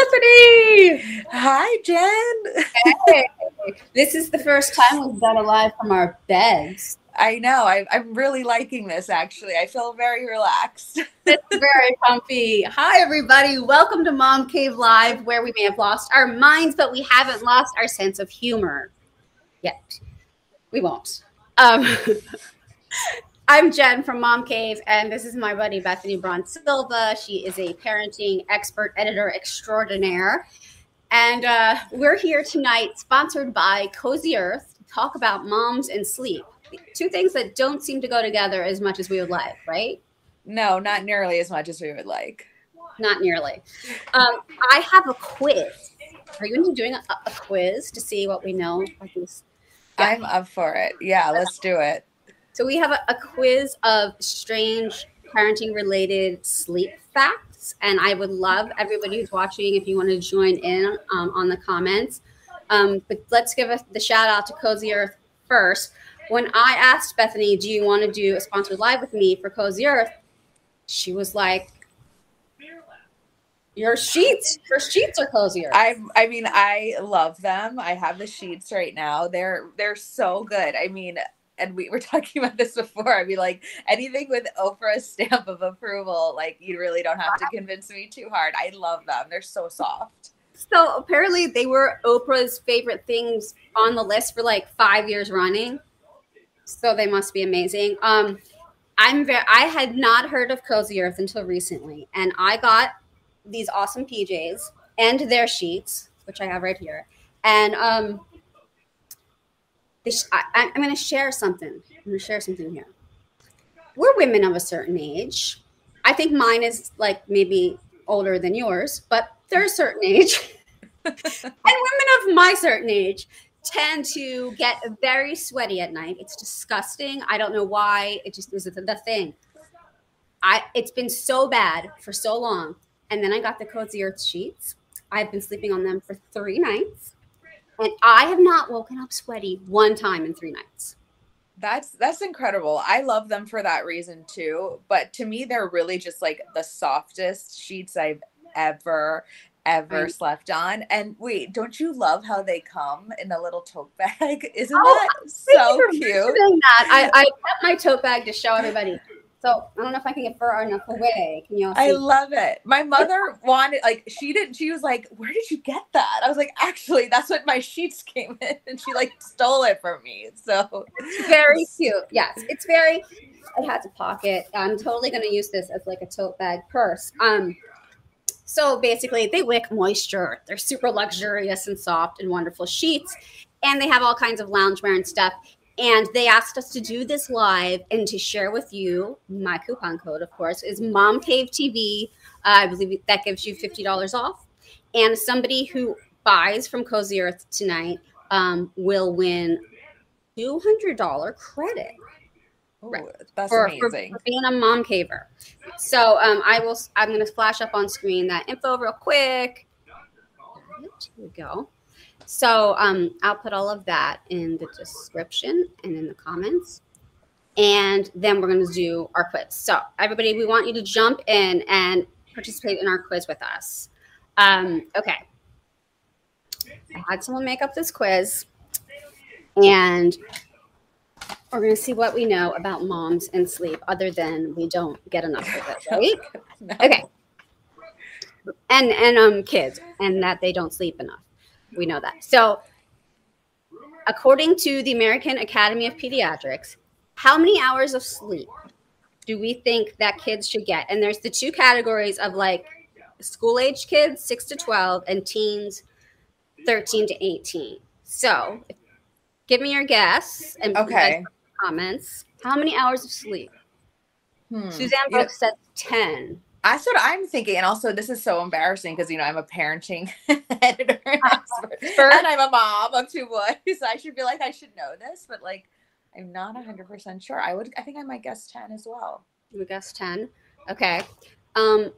Bethany. Hi, Jen. Hey. This is the first time we've done a live from our beds. I know. I, I'm really liking this, actually. I feel very relaxed. It's very comfy. Hi, everybody. Welcome to Mom Cave Live, where we may have lost our minds, but we haven't lost our sense of humor yet. We won't. Um, I'm Jen from Mom Cave, and this is my buddy Bethany Braun Silva. She is a parenting expert, editor extraordinaire. And uh, we're here tonight, sponsored by Cozy Earth, to talk about moms and sleep. Two things that don't seem to go together as much as we would like, right? No, not nearly as much as we would like. Not nearly. Um, I have a quiz. Are you into doing a, a quiz to see what we know? These? I'm up for it. Yeah, let's do it. So we have a, a quiz of strange parenting related sleep facts. And I would love everybody who's watching if you want to join in um, on the comments. Um, but let's give us the shout out to Cozy Earth first. When I asked Bethany, do you want to do a sponsored live with me for Cozy Earth? She was like, your sheets, your sheets are cozier. I I mean, I love them. I have the sheets right now. They're they're so good. I mean, and we were talking about this before. I mean, like anything with Oprah's stamp of approval, like you really don't have to convince me too hard. I love them. They're so soft. So apparently, they were Oprah's favorite things on the list for like five years running. So they must be amazing. Um, I'm very. I had not heard of Cozy Earth until recently, and I got these awesome PJs and their sheets, which I have right here, and um, I, I'm going to share something. I'm going to share something here. We're women of a certain age. I think mine is like maybe older than yours, but they're a certain age. and women of my certain age tend to get very sweaty at night. It's disgusting. I don't know why. It just is the thing. I it's been so bad for so long. And then I got the Cozy Earth sheets. I've been sleeping on them for three nights. And I have not woken up sweaty one time in three nights. That's that's incredible. I love them for that reason too. But to me, they're really just like the softest sheets I've ever ever right. slept on. And wait, don't you love how they come in a little tote bag? Isn't oh, that so cute? That. I, I kept my tote bag to show everybody. So I don't know if I can get far enough away. Can you all see? I love it. My mother wanted like she didn't she was like, Where did you get that? I was like, actually, that's what my sheets came in. And she like stole it from me. So it's very cute. Yes. It's very it has a pocket. I'm totally gonna use this as like a tote bag purse. Um so basically they wick moisture. They're super luxurious and soft and wonderful sheets. And they have all kinds of loungewear and stuff. And they asked us to do this live and to share with you. My coupon code, of course, is Mom Cave TV. Uh, I believe that gives you fifty dollars off. And somebody who buys from Cozy Earth tonight um, will win two hundred dollar credit. Ooh, that's for, amazing. For, for, being a mom caver. So um, I will. I'm going to flash up on screen that info real quick. Here we go. So um, I'll put all of that in the description and in the comments. And then we're going to do our quiz. So, everybody, we want you to jump in and participate in our quiz with us. Um, okay. I had someone make up this quiz, and we're going to see what we know about moms and sleep, other than we don't get enough of it, right? no. Okay. And and um kids, and that they don't sleep enough. We know that. So, according to the American Academy of Pediatrics, how many hours of sleep do we think that kids should get? And there's the two categories of like school age kids, 6 to 12, and teens, 13 to 18. So, give me your guess and okay. comments. How many hours of sleep? Hmm. Suzanne Brooks said 10. That's what I'm thinking. And also, this is so embarrassing because, you know, I'm a parenting editor and, and I'm a mom of two boys. I should feel like I should know this, but like, I'm not 100% sure. I would, I think I might guess 10 as well. You would guess 10. Okay. Um,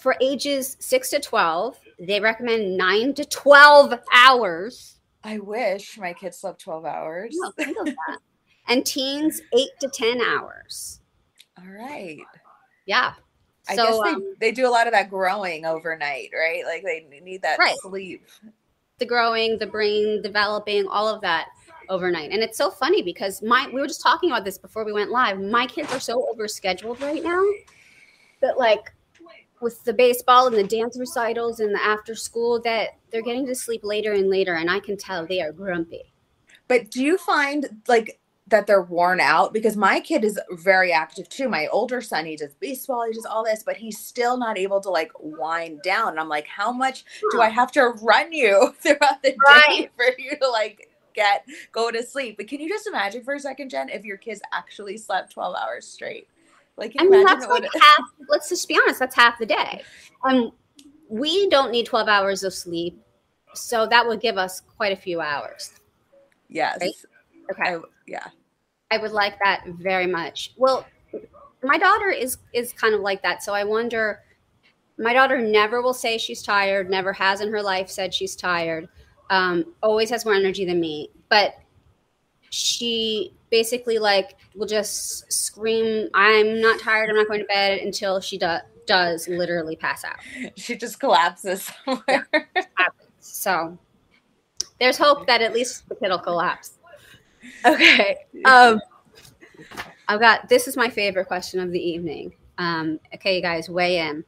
for ages 6 to 12, they recommend 9 to 12 hours. I wish my kids slept 12 hours. No, think of that. and teens, 8 to 10 hours. All right. Yeah. I So, guess they, um, they do a lot of that growing overnight, right? Like they need that Right. sleep. the growing, the brain developing, all of that overnight. And it's so funny because my we were just talking about this before we went live. My kids are so overscheduled right now that like with the baseball and the dance recitals and the after school that they're getting to sleep later and later and I can tell they are grumpy. But do you find like that they're worn out? Because my kid is very active too. My older son, he does baseball, he does all this, but he's still not able to like wind down. And I'm like, how much do I have to run you throughout the day for you to like get go to sleep? But can you just imagine for a second, Jen, if your kids actually slept 12 hours straight? Like, I mean, that's like half. Let's just be honest. That's half the day. Um, we don't need twelve hours of sleep, so that would give us quite a few hours. yes. Right? Okay, I, yeah. I would like that very much. Well, my daughter is is kind of like that, so I wonder. My daughter never will say she's tired. Never has in her life said she's tired. Um, always has more energy than me, but she basically like will just scream i'm not tired i'm not going to bed until she do- does literally pass out She just collapses somewhere. so there's hope that at least the kid will collapse okay um i've got this is my favorite question of the evening. Um okay you guys weigh in.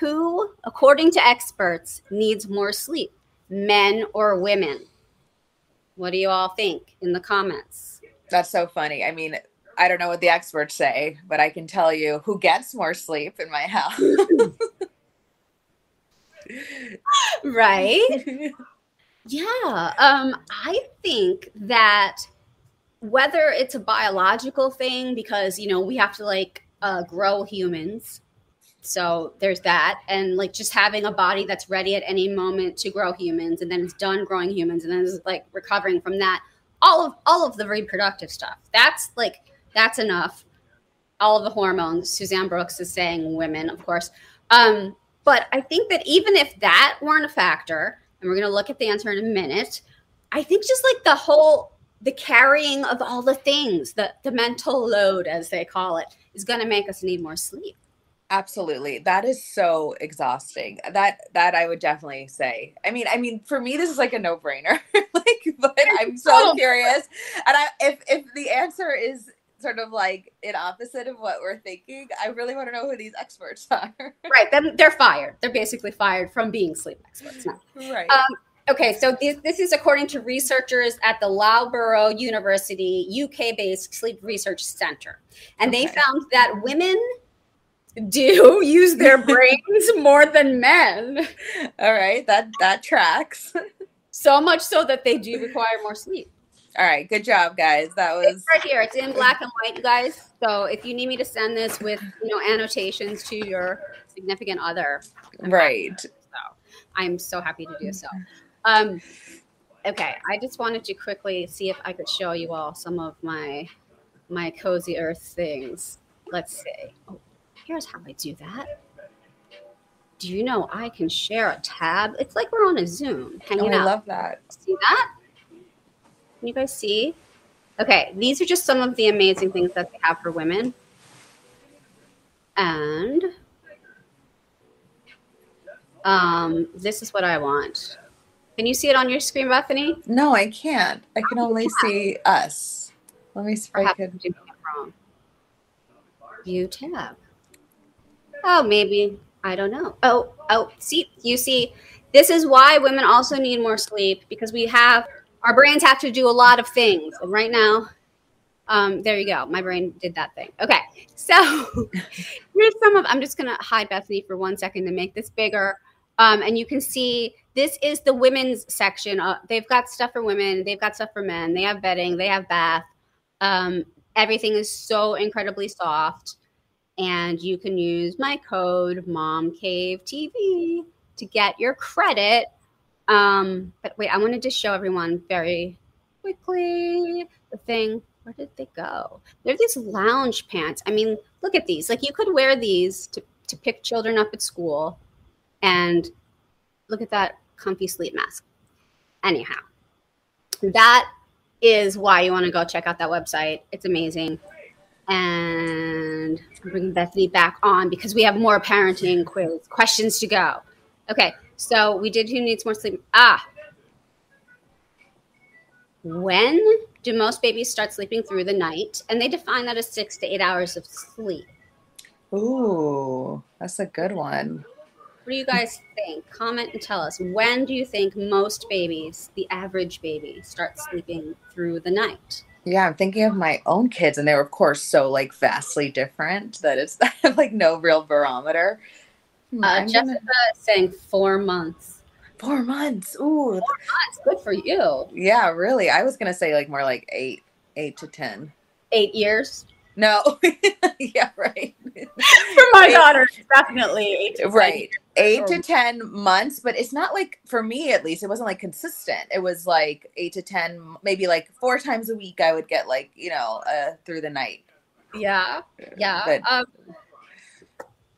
Who according to experts needs more sleep men or women? What do you all think in the comments? That's so funny. I mean, I don't know what the experts say, but I can tell you who gets more sleep in my house. right Yeah, um, I think that whether it's a biological thing, because you know we have to like uh, grow humans, so there's that, and like just having a body that's ready at any moment to grow humans, and then it's done growing humans, and then it's like recovering from that. All of all of the reproductive stuff. That's like that's enough. All of the hormones. Suzanne Brooks is saying women, of course. Um, but I think that even if that weren't a factor, and we're going to look at the answer in a minute. I think just like the whole the carrying of all the things, the the mental load as they call it, is going to make us need more sleep. Absolutely. That is so exhausting. That that I would definitely say. I mean, I mean, for me this is like a no-brainer. like, but I'm so curious. And I if if the answer is sort of like an opposite of what we're thinking, I really want to know who these experts are. Right, then they're fired. They're basically fired from being sleep experts now. right. Um, Okay, so this, this is according to researchers at the Loughborough University UK based Sleep Research Center. And they found that women do use their brains more than men. All right. That that tracks. So much so that they do require more sleep. All right. Good job, guys. That It's was right here. It's in black and white, you guys. So if you need me to send this with, you know, annotations to your significant other, right. so I'm so happy to do so. Um, okay, I just wanted to quickly see if I could show you all some of my my cozy earth things. Let's see. Oh, here's how I do that. Do you know I can share a tab? It's like we're on a Zoom Oh, hanging I out. love that. See that? Can you guys see? Okay, these are just some of the amazing things that they have for women. And um, this is what I want. Can you see it on your screen, Bethany? No, I can't. I can only see us. Let me see if I can. It wrong. View tab. Oh, maybe. I don't know. Oh, oh, see, you see, this is why women also need more sleep because we have our brains have to do a lot of things. And right now, um, there you go. My brain did that thing. Okay. So here's some of I'm just gonna hide Bethany for one second to make this bigger. Um, and you can see this is the women's section. Uh, they've got stuff for women, they've got stuff for men, they have bedding, they have bath. Um, everything is so incredibly soft. And you can use my code Mom Cave TV to get your credit. Um, but wait, I wanted to show everyone very quickly the thing. Where did they go? They're these lounge pants. I mean, look at these. Like you could wear these to, to pick children up at school. And look at that comfy sleep mask. Anyhow, that is why you want to go check out that website. It's amazing. And I'm bringing Bethany back on because we have more parenting quiz questions to go. Okay, so we did who needs more sleep. Ah, when do most babies start sleeping through the night? And they define that as six to eight hours of sleep. Ooh, that's a good one. What do you guys think? Comment and tell us. When do you think most babies, the average baby, start sleeping through the night? Yeah, I'm thinking of my own kids, and they were, of course, so like vastly different that it's like no real barometer. Hmm, uh, Jessica gonna... saying four months. Four months. Ooh, four months. Good for you. Yeah, really. I was gonna say like more like eight, eight to ten. Eight years. No. yeah, right. For my daughter, definitely eight to right. Eight to ten months, but it's not like for me at least, it wasn't like consistent. It was like eight to ten, maybe like four times a week I would get like, you know, uh through the night. Yeah. Yeah. But, um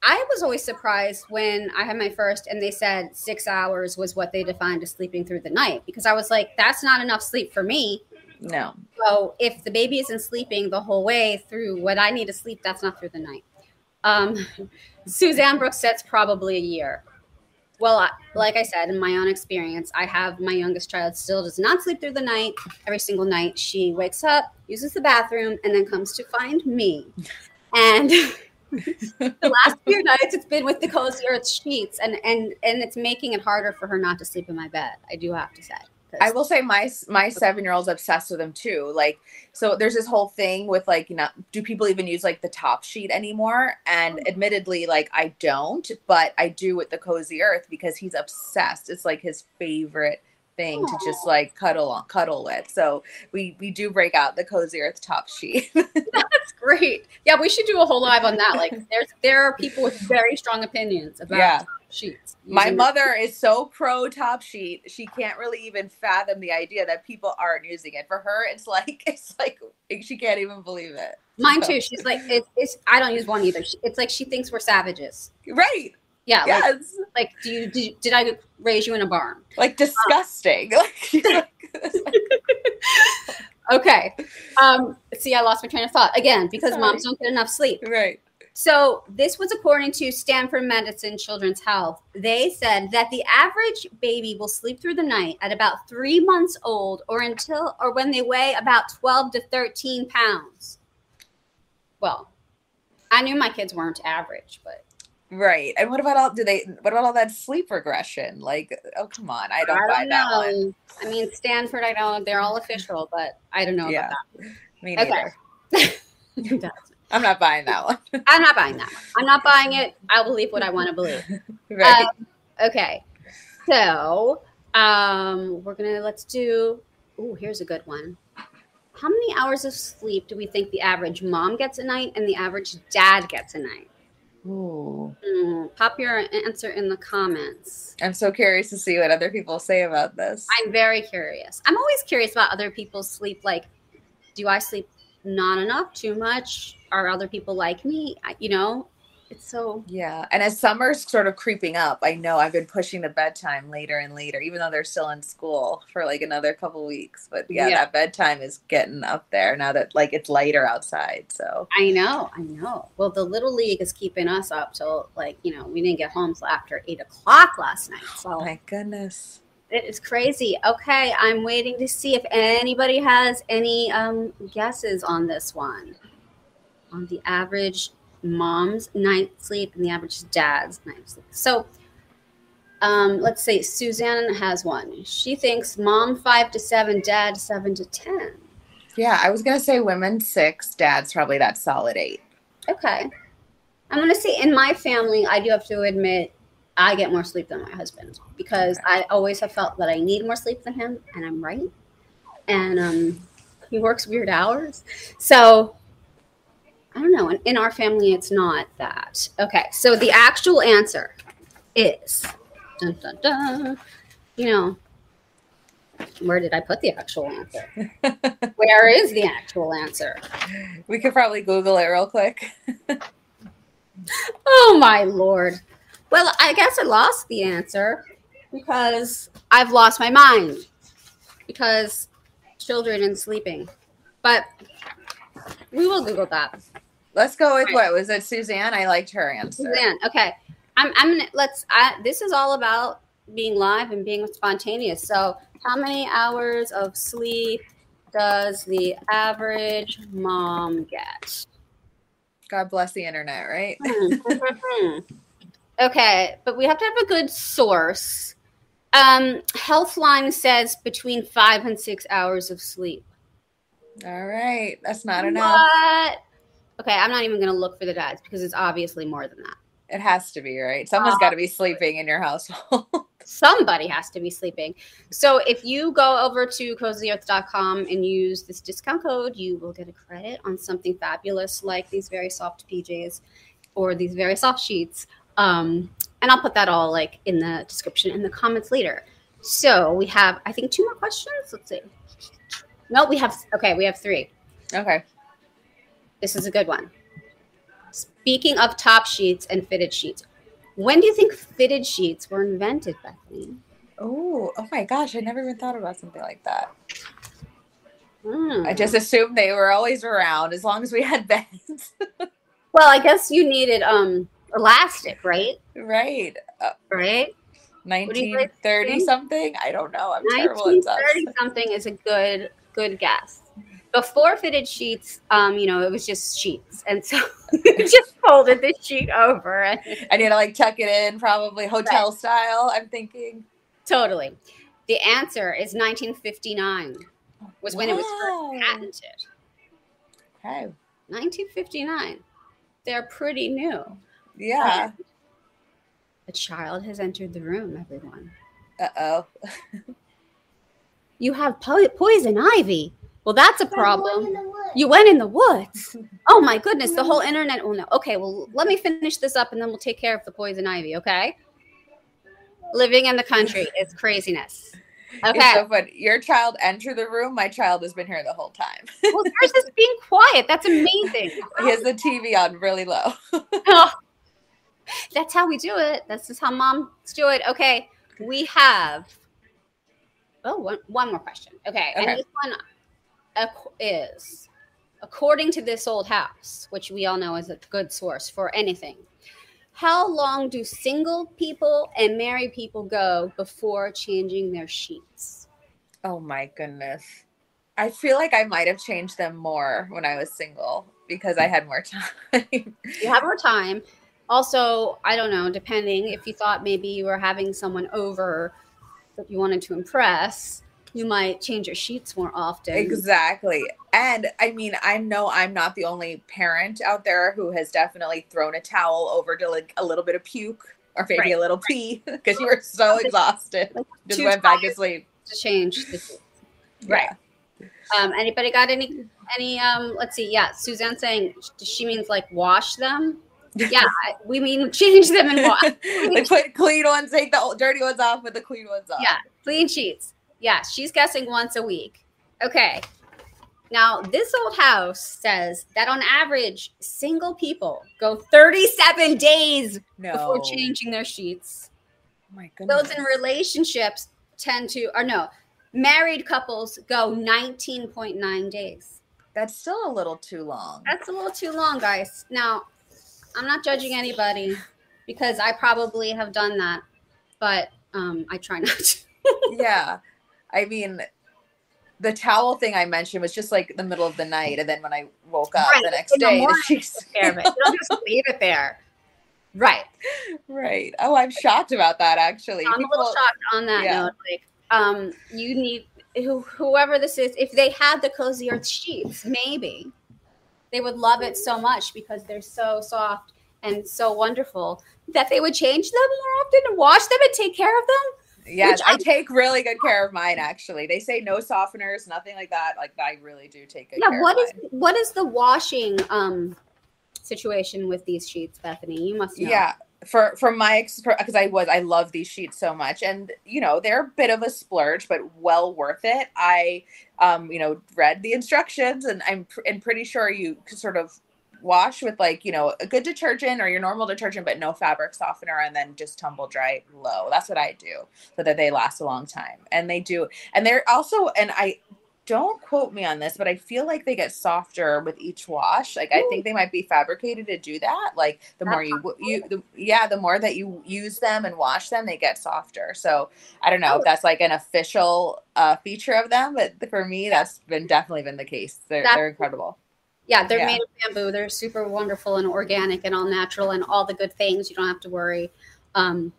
I was always surprised when I had my first and they said six hours was what they defined as sleeping through the night because I was like, that's not enough sleep for me. No. So if the baby isn't sleeping the whole way through what I need to sleep, that's not through the night. Um, Suzanne Brooks says probably a year. Well, I, like I said, in my own experience, I have my youngest child still does not sleep through the night. Every single night, she wakes up, uses the bathroom, and then comes to find me. And the last few nights, it's been with the cozy earth sheets, and and and it's making it harder for her not to sleep in my bed. I do have to say. I will say my my seven year old's obsessed with them too. Like, so there's this whole thing with like, you know, do people even use like the top sheet anymore? And mm-hmm. admittedly, like I don't, but I do with the cozy earth because he's obsessed. It's like his favorite thing to just like cuddle on cuddle with. So we we do break out the cozy earth top sheet. That's great. Yeah, we should do a whole live on that. Like there's there are people with very strong opinions about yeah sheets. My mother is so pro top sheet. She can't really even fathom the idea that people aren't using it. For her, it's like it's like she can't even believe it. Mine too. She's like, it's, it's I don't use one either. It's like she thinks we're savages. Right. Yeah. Yes. Like, like do you did, did I raise you in a barn? Like disgusting. Um, okay. Um, see, I lost my train of thought again because Sorry. moms don't get enough sleep. Right. So, this was according to Stanford Medicine Children's Health. They said that the average baby will sleep through the night at about three months old or until or when they weigh about 12 to 13 pounds. Well, I knew my kids weren't average, but Right. And what about all do they what about all that sleep regression? Like, oh come on, I don't, I don't buy that one. I mean Stanford, I don't know they're all official, but I don't know yeah. about that. Me neither. Okay. I'm not buying that one. I'm not buying that one. I'm not buying it. I'll believe what I want to believe. right. Um, okay. So um, we're gonna let's do. Oh, here's a good one. How many hours of sleep do we think the average mom gets a night and the average dad gets a night? Ooh. Mm, pop your answer in the comments. I'm so curious to see what other people say about this. I'm very curious. I'm always curious about other people's sleep. Like, do I sleep not enough, too much? are other people like me? You know, it's so yeah. And as summer's sort of creeping up, I know I've been pushing the bedtime later and later, even though they're still in school for like another couple weeks. But yeah, yeah, that bedtime is getting up there now that like it's lighter outside. So I know, I know. Well, the little league is keeping us up till like you know we didn't get home till after eight o'clock last night. So oh my goodness. It is crazy. Okay, I'm waiting to see if anybody has any um, guesses on this one on the average mom's night sleep and the average dad's night sleep. So um, let's say Suzanne has one. She thinks mom five to seven, dad seven to ten. Yeah, I was gonna say women six, dad's probably that solid eight. Okay. I'm gonna say in my family, I do have to admit I get more sleep than my husband because. I always have felt that I need more sleep than him, and I'm right. And um, he works weird hours, so I don't know. In our family, it's not that. Okay, so the actual answer is dun, dun, dun, you know, where did I put the actual answer? where is the actual answer? We could probably Google it real quick. oh my lord. Well, I guess I lost the answer because I've lost my mind because children and sleeping. But We will Google that. Let's go with what was it, Suzanne? I liked her answer. Suzanne. Okay. I'm. I'm gonna. Let's. I, this is all about being live and being spontaneous. So, how many hours of sleep does the average mom get? God bless the internet, right? Hmm. okay, but we have to have a good source. Um, Healthline says between five and six hours of sleep. All right, that's not enough. What? Okay, I'm not even going to look for the dads because it's obviously more than that. It has to be, right? Someone's Uh, got to be sleeping in your household. Somebody has to be sleeping. So if you go over to cozyearth.com and use this discount code, you will get a credit on something fabulous like these very soft PJs or these very soft sheets. Um, and I'll put that all like in the description in the comments later. So we have, I think, two more questions. Let's see. No, we have okay. We have three. okay. This is a good one. Speaking of top sheets and fitted sheets, when do you think fitted sheets were invented, Bethany? Oh, oh my gosh! I never even thought about something like that. Hmm. I just assumed they were always around as long as we had beds. Well, I guess you needed um elastic, right? right. Uh, Right. do you guys 1930 something? I don't know. I'm terrible at 1930 something is a good good guess. Before fitted sheets, um, you know, it was just sheets, and so just folded the sheet over. And, I need to like tuck it in, probably hotel style. I'm thinking. totally. The answer is 1959 was when it was first patented. Okay. 1959. They're pretty new. Yeah. A child has entered the room. Everyone. Uh oh. You have po- poison ivy. Well, that's a problem. You went in the woods. Oh my goodness, the whole mm-hmm. internet will know. Okay, well, let me finish this up and then we'll take care of the poison ivy, okay? Living in the country is craziness. It's Okay. so fun. Your child entered the room. My child has been here the whole time. Well, yours is being quiet. That's amazing. he has the TV on really low. Oh, that's how we do it. That's just how moms do it. Okay, we have. Oh, one, one more question. Okay, Okay. and this one is according to this old house, which we all know is a good source for anything. How long do single people and married people go before changing their sheets? Oh my goodness. I feel like I might have changed them more when I was single because I had more time. You have more time. Also, I don't know, depending if you thought maybe you were having someone over that you wanted to impress, you might change your sheets more often. exactly. And I mean, I know I'm not the only parent out there who has definitely thrown a towel over to like a little bit of puke or maybe Right. a little pee because you were so exhausted. Like Just went back to sleep. to change the sheets. Right. Um, anybody got any any um let's see, yeah, Suzanne saying she means like wash them. Yeah, we mean change them and wash. they put clean ones, take the old- dirty ones off, put the clean ones on. Yeah, clean sheets. Yeah, she's guessing once a week. Okay. Now, this old house says that on average, single people go 37 days No. before changing their sheets. Oh my goodness. Those in relationships tend to, or no, married couples go 19.9 days. That's still a little too long. That's a little too long, guys. Now, I'm not judging anybody because I probably have done that, but um, I try not to. yeah. I mean, the towel thing I mentioned was just like the middle of the night, and then when I woke up Right, the next in day, the morning. sheets. care. You don't just leave it there. Right. right. Oh, I'm shocked about that. Actually, I'm a little shocked on that yeah. note. Like, um, you need who, whoever this is. If they had the cozy earth sheets, maybe they would love it so much because they're so soft and so wonderful that they would change them more often and wash them and take care of them. Yes, I I'm- take really good care of mine. Actually, they say no softeners, nothing like that. Like I really do take good yeah. care What of is what is the washing um situation with these sheets, Bethany? You must know. Yeah, for for my because I was I love these sheets so much, and you know they're a bit of a splurge, but well worth it. I um you know read the instructions, and I'm pr- and pretty sure you sort of wash with like you know a good detergent or your normal detergent, but no fabric softener, and then just tumble dry low. That's what I do so that they last a long time, and they do, and they're also and I don't quote me on this, but I feel like they get softer with each wash. Like I think they might be fabricated to do that. Like the more you you the, yeah, the more that you use them and wash them, they get softer. So I don't know if that's like an official uh, feature of them, but for me, that's been definitely been the case. They're they're incredible. Yeah, they're Yeah. made of bamboo. They're super wonderful and organic and all natural and all the good things. You don't have to worry. Um,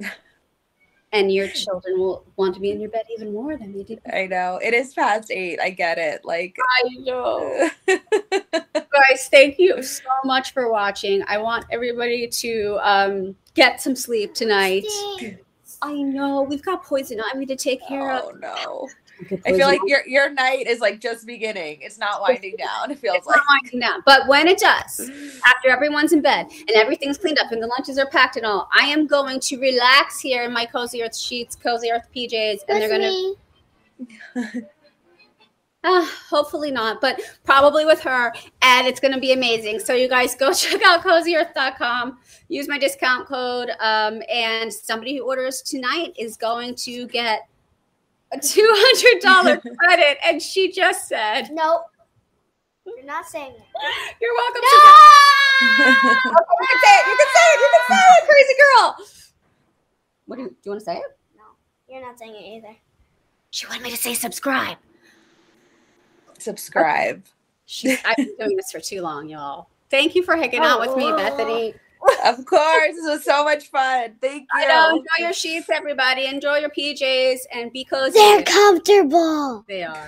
and your children will want to be in your bed even more than they did. I know it is past eight. I get it. Like I know. Guys, thank you so much for watching. I want everybody to um, get some sleep tonight. I know we've got poison ivy to take care oh of. Oh no. I feel like your your night is like just beginning. It's not winding down. It feels it's like. not winding down. But when it does, after everyone's in bed and everything's cleaned up and the lunches are packed and all, I am going to relax here in my cozy earth sheets, cozy earth PJs, and they're gonna uh, hopefully not, but probably with her, and it's gonna be amazing. So you guys go check out cozyearth.com, use my discount code, um, and somebody who orders tonight is going to get a two hundred dollar credit. And she just said, Nope. You're not saying it. "You're welcome." No! To- oh, you can say it. You can say it. You can say it, crazy girl. What do you, do you want to say it? No, you're not saying it either. She wanted me to say subscribe. Subscribe. She's, I've been doing this for too long, y'all. Thank you for hanging out with me, Oh. Bethany. Of course. This was so much fun. Thank you. I know. Enjoy your sheets, everybody. Enjoy your PJs and be cozy. They're comfortable. They are.